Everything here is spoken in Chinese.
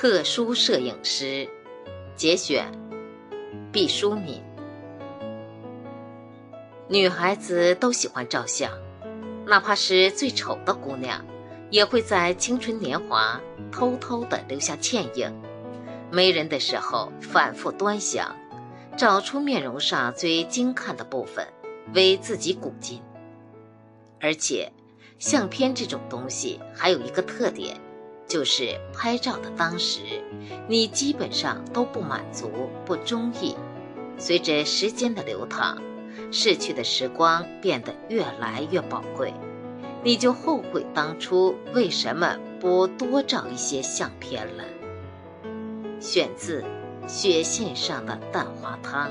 特殊摄影师，节选，毕淑敏。女孩子都喜欢照相，哪怕是最丑的姑娘，也会在青春年华偷偷的留下倩影。没人的时候，反复端详，找出面容上最精看的部分，为自己鼓劲。而且，相片这种东西还有一个特点。就是拍照的当时，你基本上都不满足、不中意。随着时间的流淌，逝去的时光变得越来越宝贵，你就后悔当初为什么不多照一些相片了。选自《雪线上的蛋花汤》。